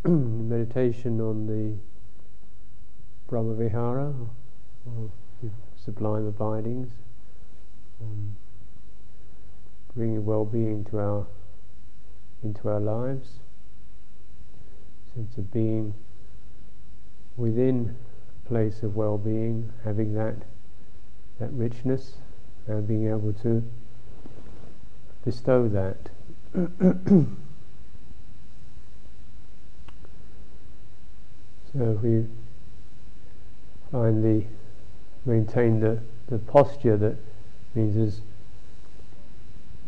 meditation on the Brahmavihara, or sublime abidings, um, bringing well-being to our into our lives, sense of being within a place of well-being, having that that richness, and being able to bestow that. So if we find the maintain the, the posture that means as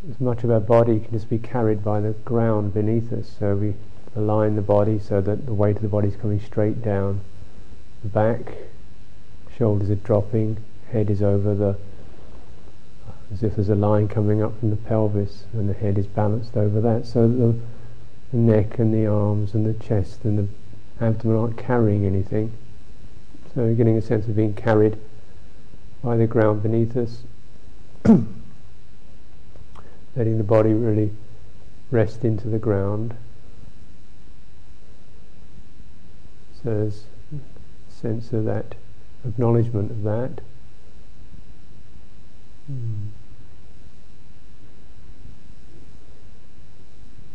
as much of our body can just be carried by the ground beneath us. So we align the body so that the weight of the body is coming straight down the back, shoulders are dropping, head is over the as if there's a line coming up from the pelvis and the head is balanced over that. So the, the neck and the arms and the chest and the abdomen aren't carrying anything. So you're getting a sense of being carried by the ground beneath us. Letting the body really rest into the ground. So there's a sense of that, acknowledgement of that. Mm.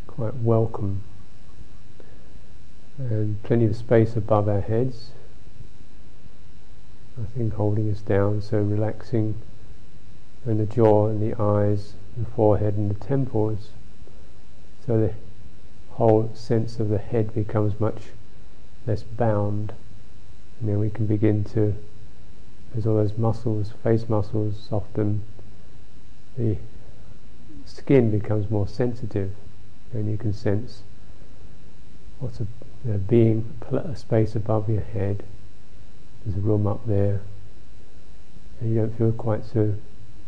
Quite welcome and plenty of space above our heads. I think holding us down, so relaxing, and the jaw and the eyes, the forehead and the temples, so the whole sense of the head becomes much less bound, and then we can begin to, as all those muscles, face muscles, soften, the skin becomes more sensitive, and you can sense what's there being a space above your head, there's a room up there, and you don't feel quite so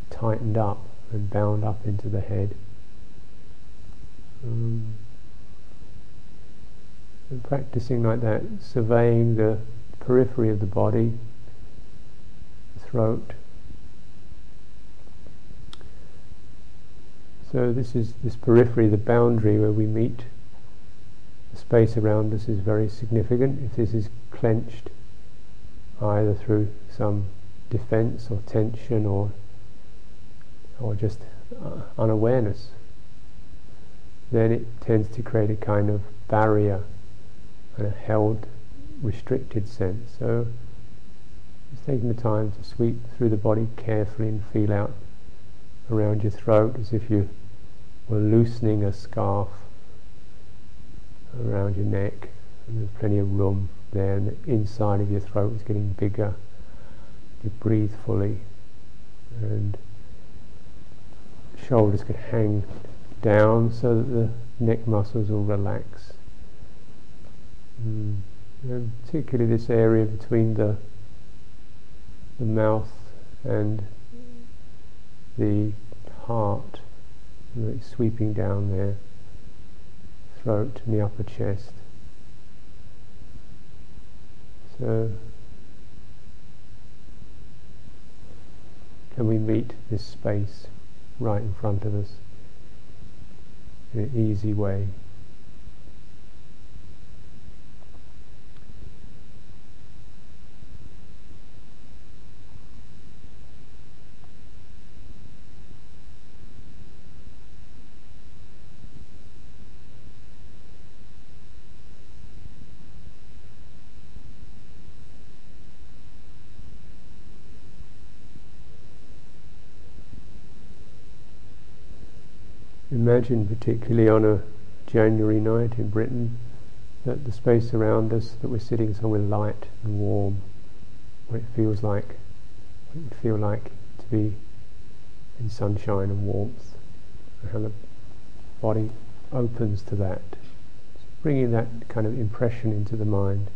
tightened up and bound up into the head. Um, and practicing like that, surveying the periphery of the body, throat. So this is this periphery, the boundary where we meet space around us is very significant. If this is clenched, either through some defense or tension or or just uh, unawareness, then it tends to create a kind of barrier and a held, restricted sense. So just taking the time to sweep through the body carefully and feel out around your throat as if you were loosening a scarf around your neck, and there's plenty of room there, and the inside of your throat is getting bigger. You breathe fully, and shoulders can hang down so that the neck muscles will relax. Mm. And particularly this area between the the mouth and the heart, really sweeping down there throat and the upper chest. So, can we meet this space right in front of us in an easy way? Imagine, particularly on a January night in Britain, that the space around us, that we're sitting somewhere light and warm, where it feels like, what it would feel like to be in sunshine and warmth, and how the body opens to that, bringing that kind of impression into the mind.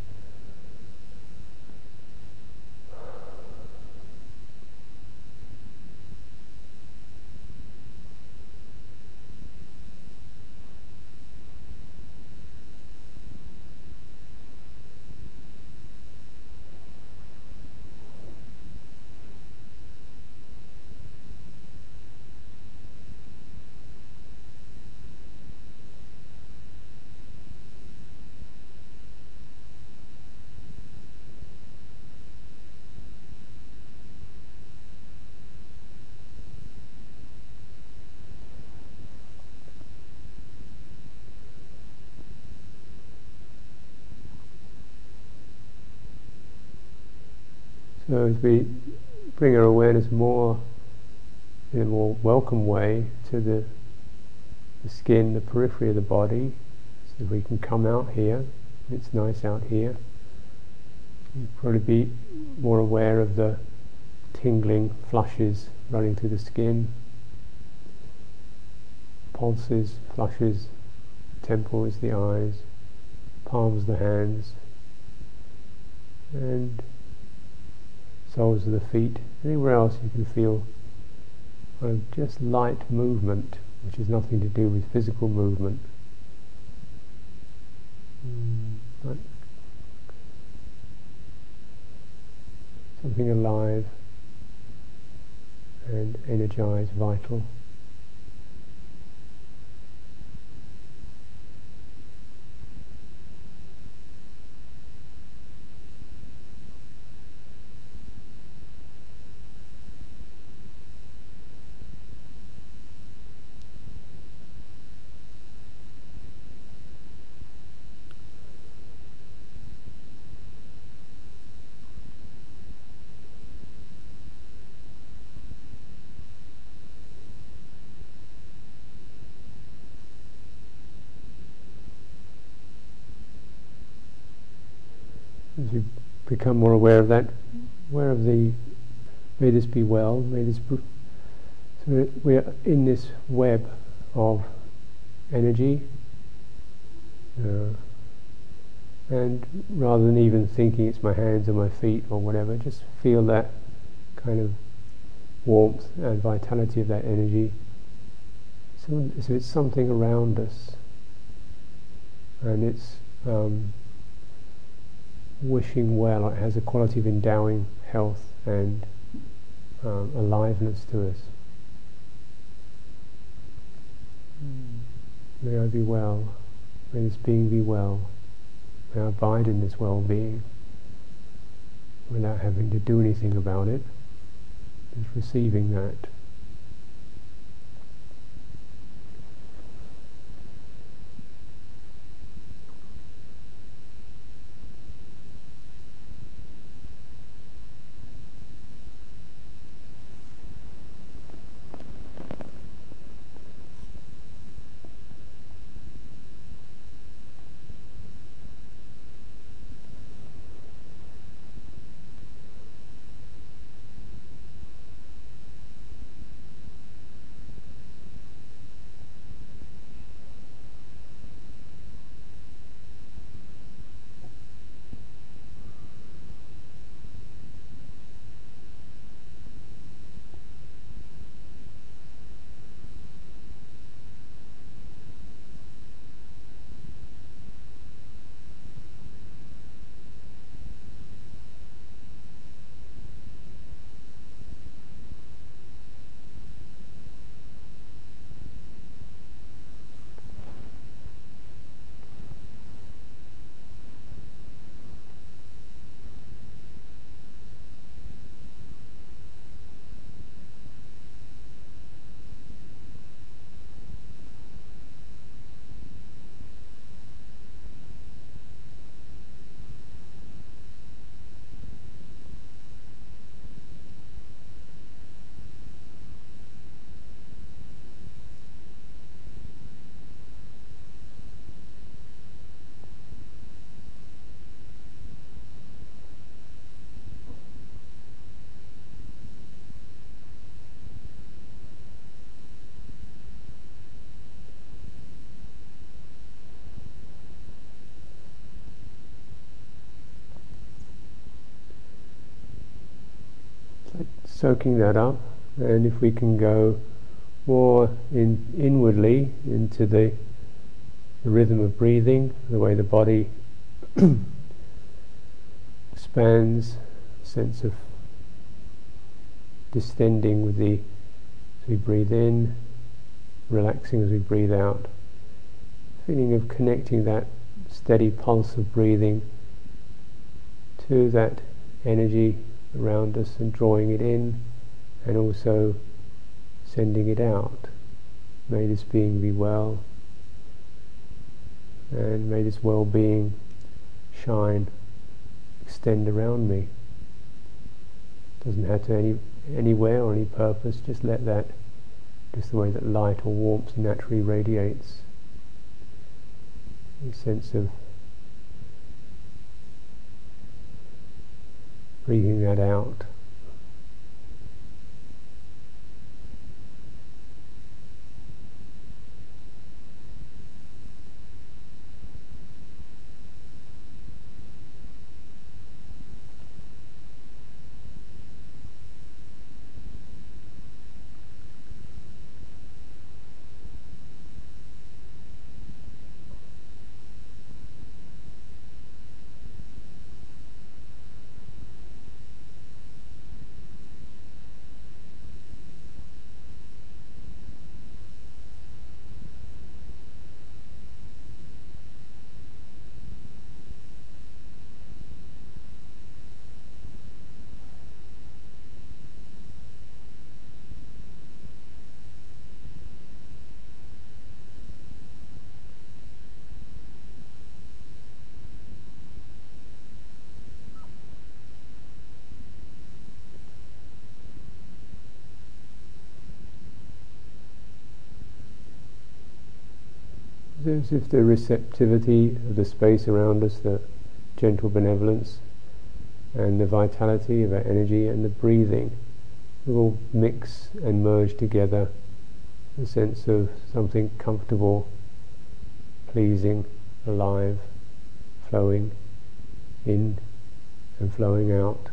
So as we bring our awareness more in a more welcome way to the, the skin, the periphery of the body, so we can come out here, it's nice out here. you probably be more aware of the tingling flushes running through the skin, pulses, flushes, temples, the eyes, palms the hands, and soles of the feet. Anywhere else you can feel kind of just light movement, which has nothing to do with physical movement. Mm, something alive and energized, vital. as you become more aware of that, aware of the, may this be well, may this, so we're in this web of energy, uh, and rather than even thinking it's my hands or my feet or whatever, just feel that kind of warmth and vitality of that energy. So, so it's something around us, and it's um, wishing well. It has a quality of endowing health and um, aliveness to us. Mm. May I be well. May this being be well. May I abide in this well-being without having to do anything about it. Just receiving that. Soaking that up, and if we can go more in inwardly into the, the rhythm of breathing, the way the body expands, sense of distending with the as we breathe in, relaxing as we breathe out, feeling of connecting that steady pulse of breathing to that energy around us and drawing it in and also sending it out. May this being be well and may this well-being shine, extend around me. Doesn't have to any anywhere or any purpose. Just let that, just the way that light or warmth naturally radiates. A sense of breathing that out. As if the receptivity of the space around us, the gentle benevolence, and the vitality of our energy and the breathing will mix and merge together a sense of something comfortable, pleasing, alive, flowing in and flowing out.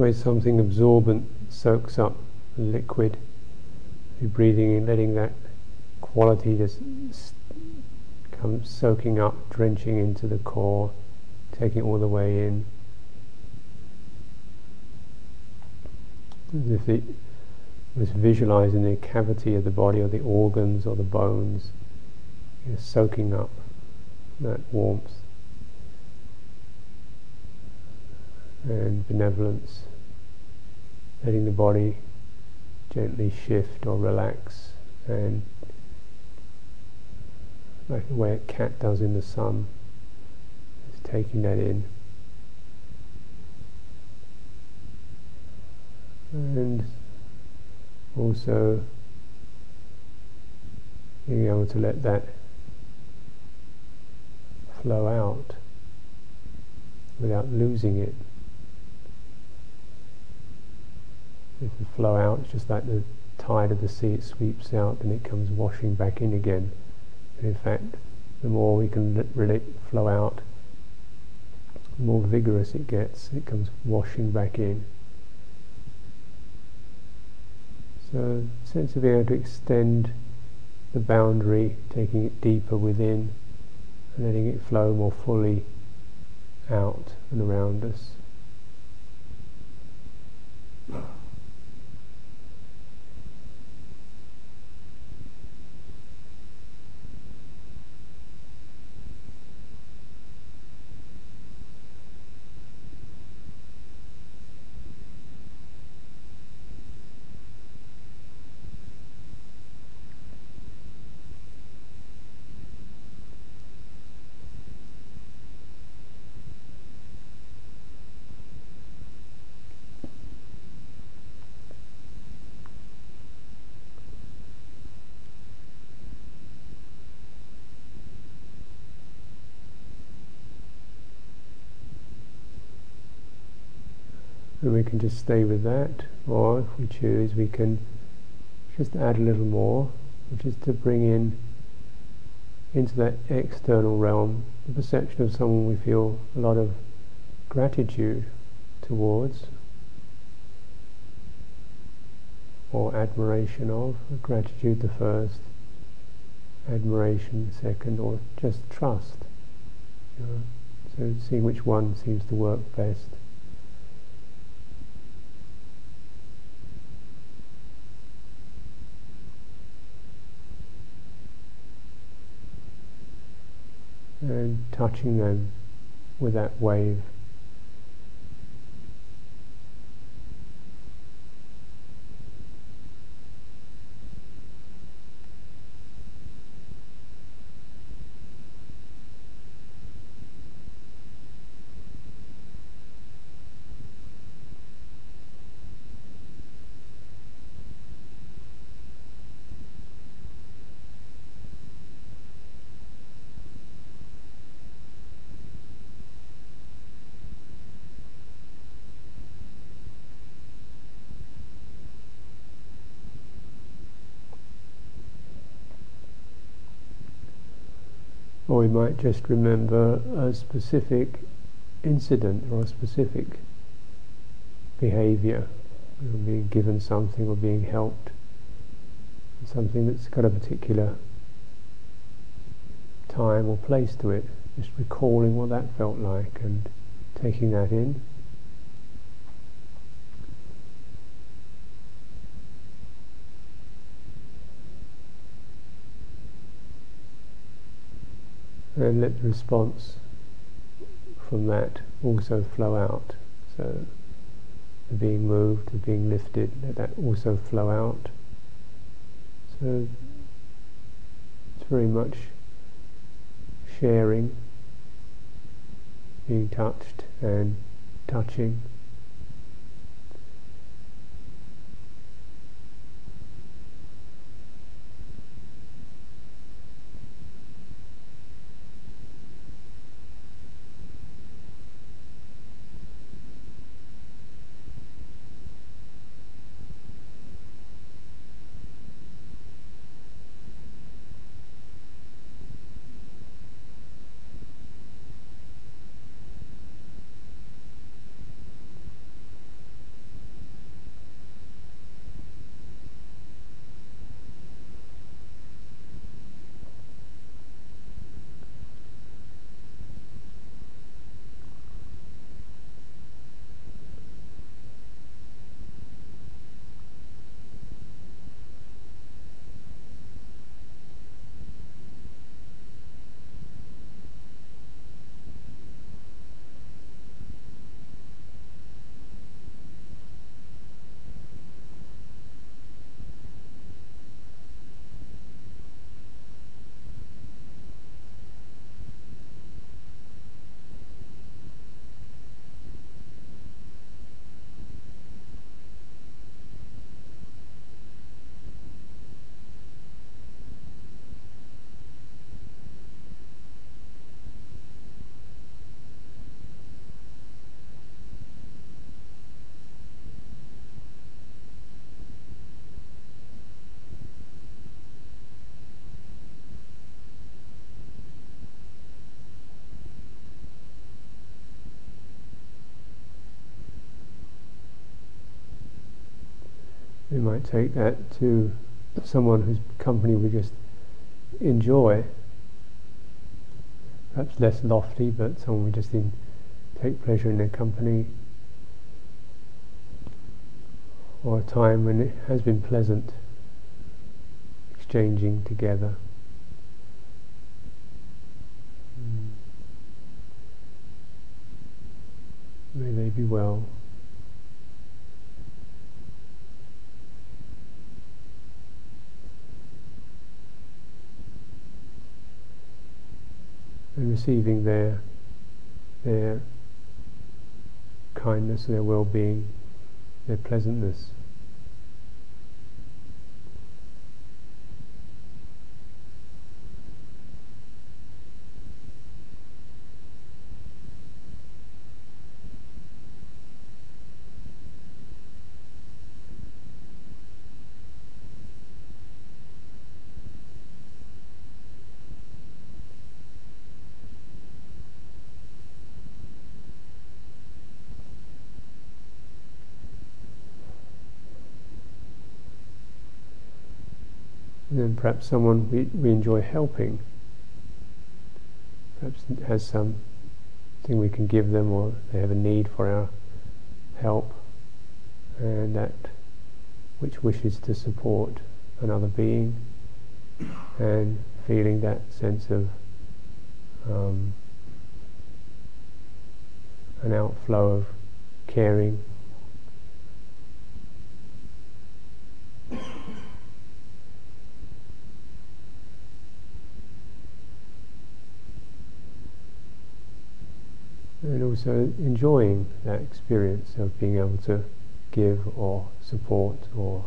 Way something absorbent soaks up liquid. You're breathing in, letting that quality just come soaking up, drenching into the core, taking all the way in. As if it was visualizing the cavity of the body or the organs or the bones, you know, soaking up that warmth. and benevolence, letting the body gently shift or relax and like the way a cat does in the sun. It's taking that in. And also being able to let that flow out without losing it. If the flow out, it's just like the tide of the sea, it sweeps out and it comes washing back in again. And in fact, the more we can let flow out, the more vigorous it gets, it comes washing back in. So, sense of being able to extend the boundary, taking it deeper within, and letting it flow more fully out and around us. and we just stay with that or if we choose we can just add a little more which is to bring in into that external realm the perception of someone we feel a lot of gratitude towards or admiration of gratitude the first admiration the second or just trust you know, so seeing which one seems to work best and touching them with that wave. Or we might just remember a specific incident or a specific behavior, being given something or being helped, something that's got a particular time or place to it, just recalling what that felt like and taking that in. And let the response from that also flow out. So the being moved, the being lifted, let that also flow out. So it's very much sharing, being touched and touching. Might take that to someone whose company we just enjoy, perhaps less lofty, but someone we just in, take pleasure in their company, or a time when it has been pleasant exchanging together. Mm. May they be well. and receiving their their kindness, their well-being, their pleasantness. Then perhaps someone we, we enjoy helping, perhaps has some thing we can give them or they have a need for our help and that which wishes to support another being and feeling that sense of um, an outflow of caring also enjoying that experience of being able to give or support or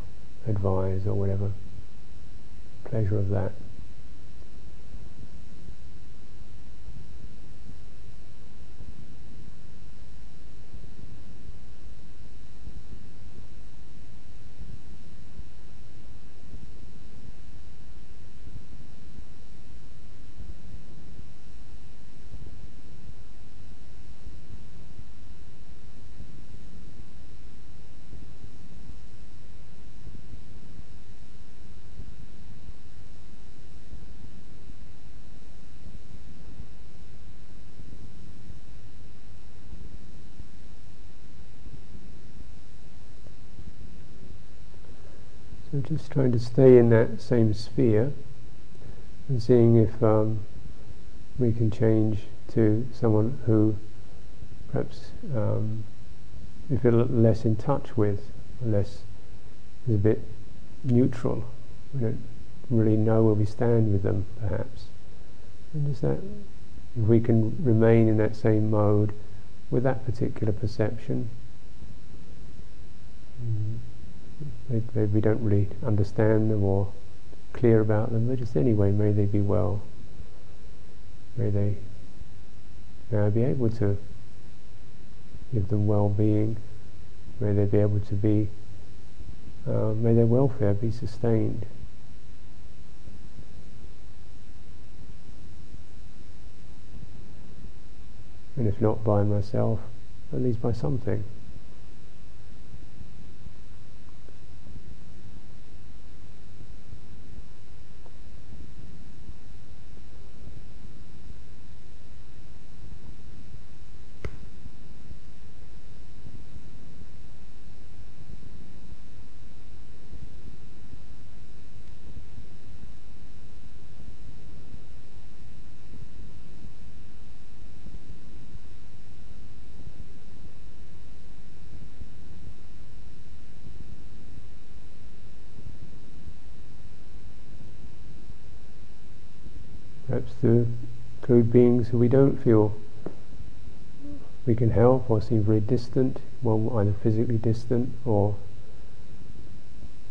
advise or whatever pleasure of that. So just trying to stay in that same sphere and seeing if um, we can change to someone who perhaps um, we feel less in touch with, less is a bit neutral. We don't really know where we stand with them, perhaps. And just that, if we can remain in that same mode with that particular perception. Mm we don't really understand them or clear about them, but just anyway, may they be well. May they may I be able to give them well-being. May they be able to be, uh, may their welfare be sustained. And if not by myself, at least by something. perhaps to include beings who we don't feel we can help or seem very distant, well, either physically distant or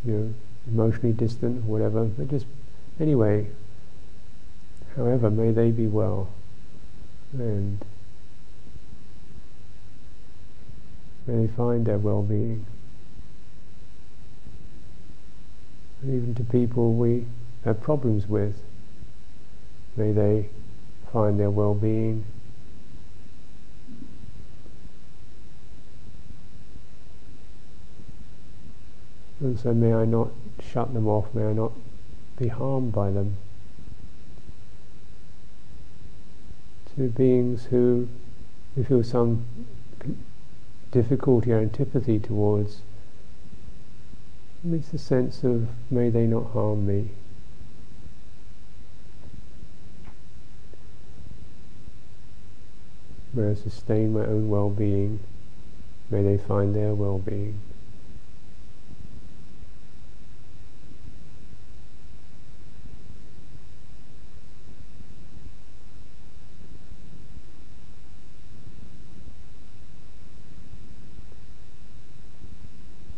you know, emotionally distant, or whatever. But just anyway, however, may they be well, and may they find their well-being. And even to people we have problems with. May they find their well-being. And so may I not shut them off, may I not be harmed by them. To beings who we feel some difficulty or antipathy towards, it's a sense of may they not harm me. May I sustain my own well-being. May they find their well-being.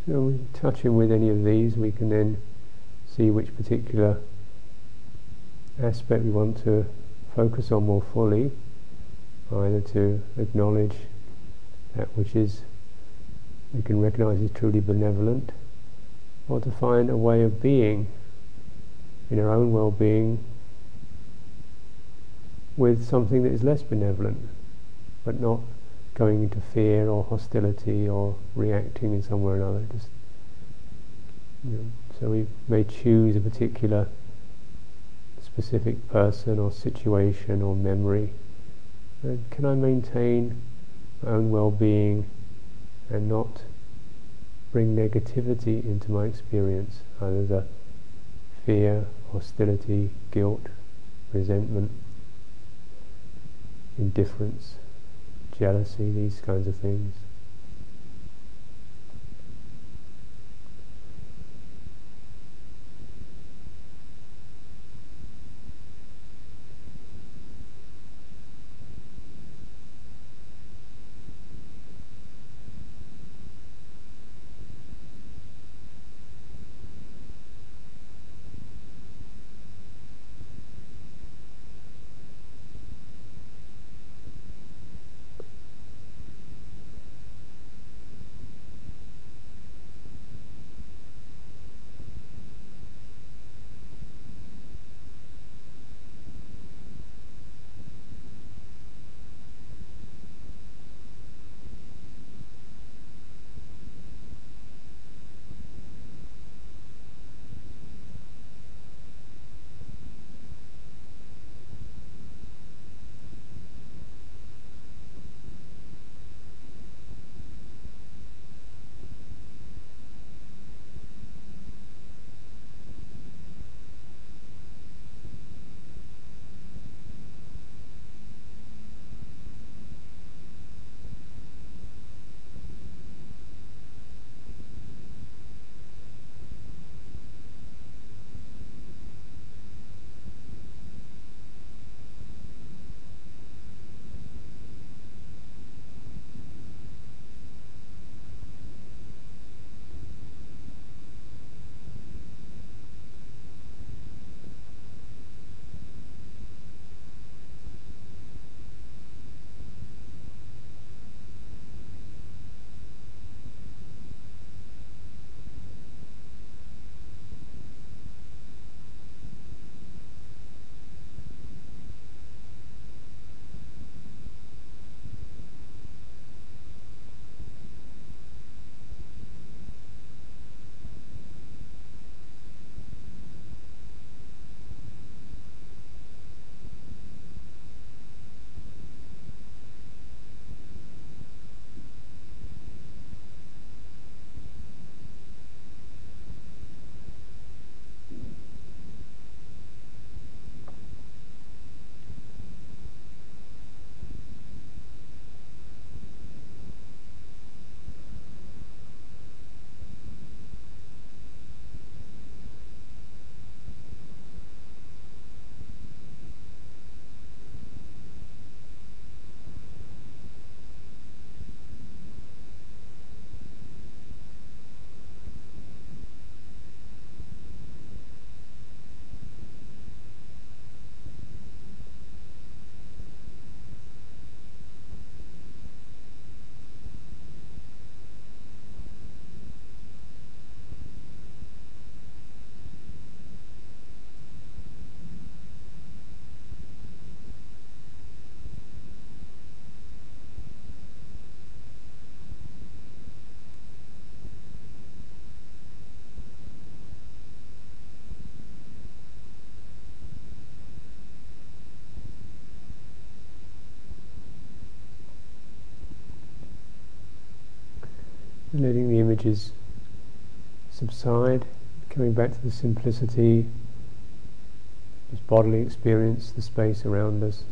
So we touch in with any of these, we can then see which particular aspect we want to focus on more fully either to acknowledge that which is we can recognize is truly benevolent, or to find a way of being in our own well-being with something that is less benevolent, but not going into fear or hostility or reacting in some way or another. Just you know, so we may choose a particular specific person or situation or memory can I maintain my own well-being and not bring negativity into my experience, either the fear, hostility, guilt, resentment, indifference, jealousy, these kinds of things. Images subside, coming back to the simplicity, this bodily experience, the space around us,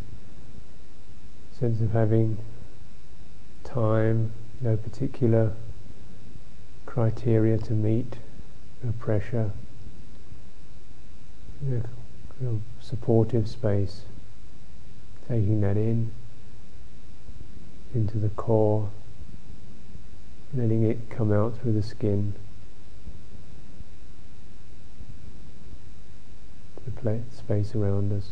sense of having time, no particular criteria to meet, no pressure, no supportive space, taking that in, into the core, letting it come out through the skin. The space around us.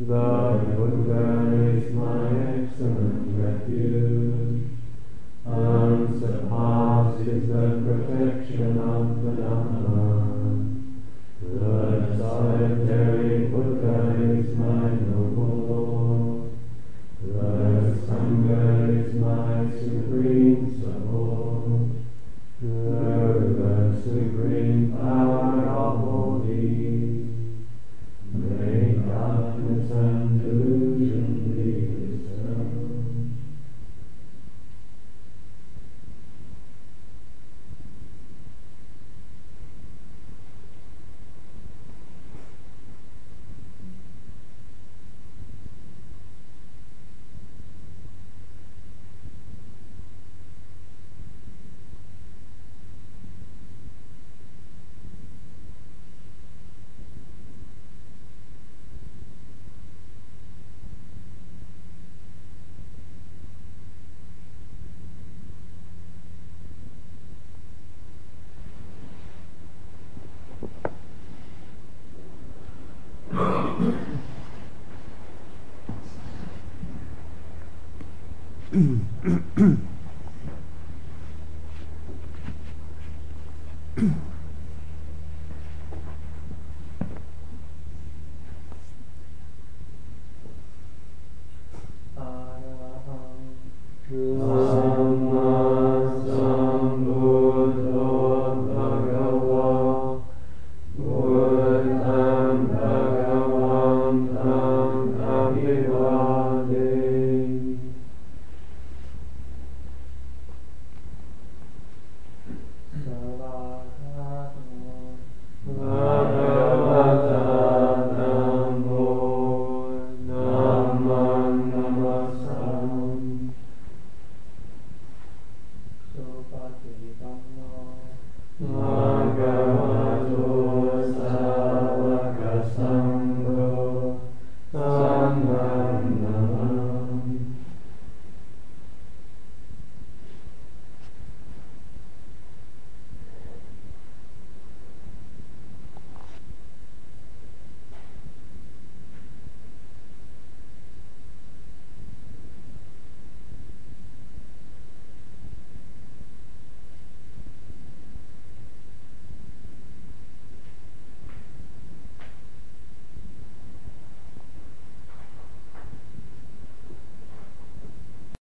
The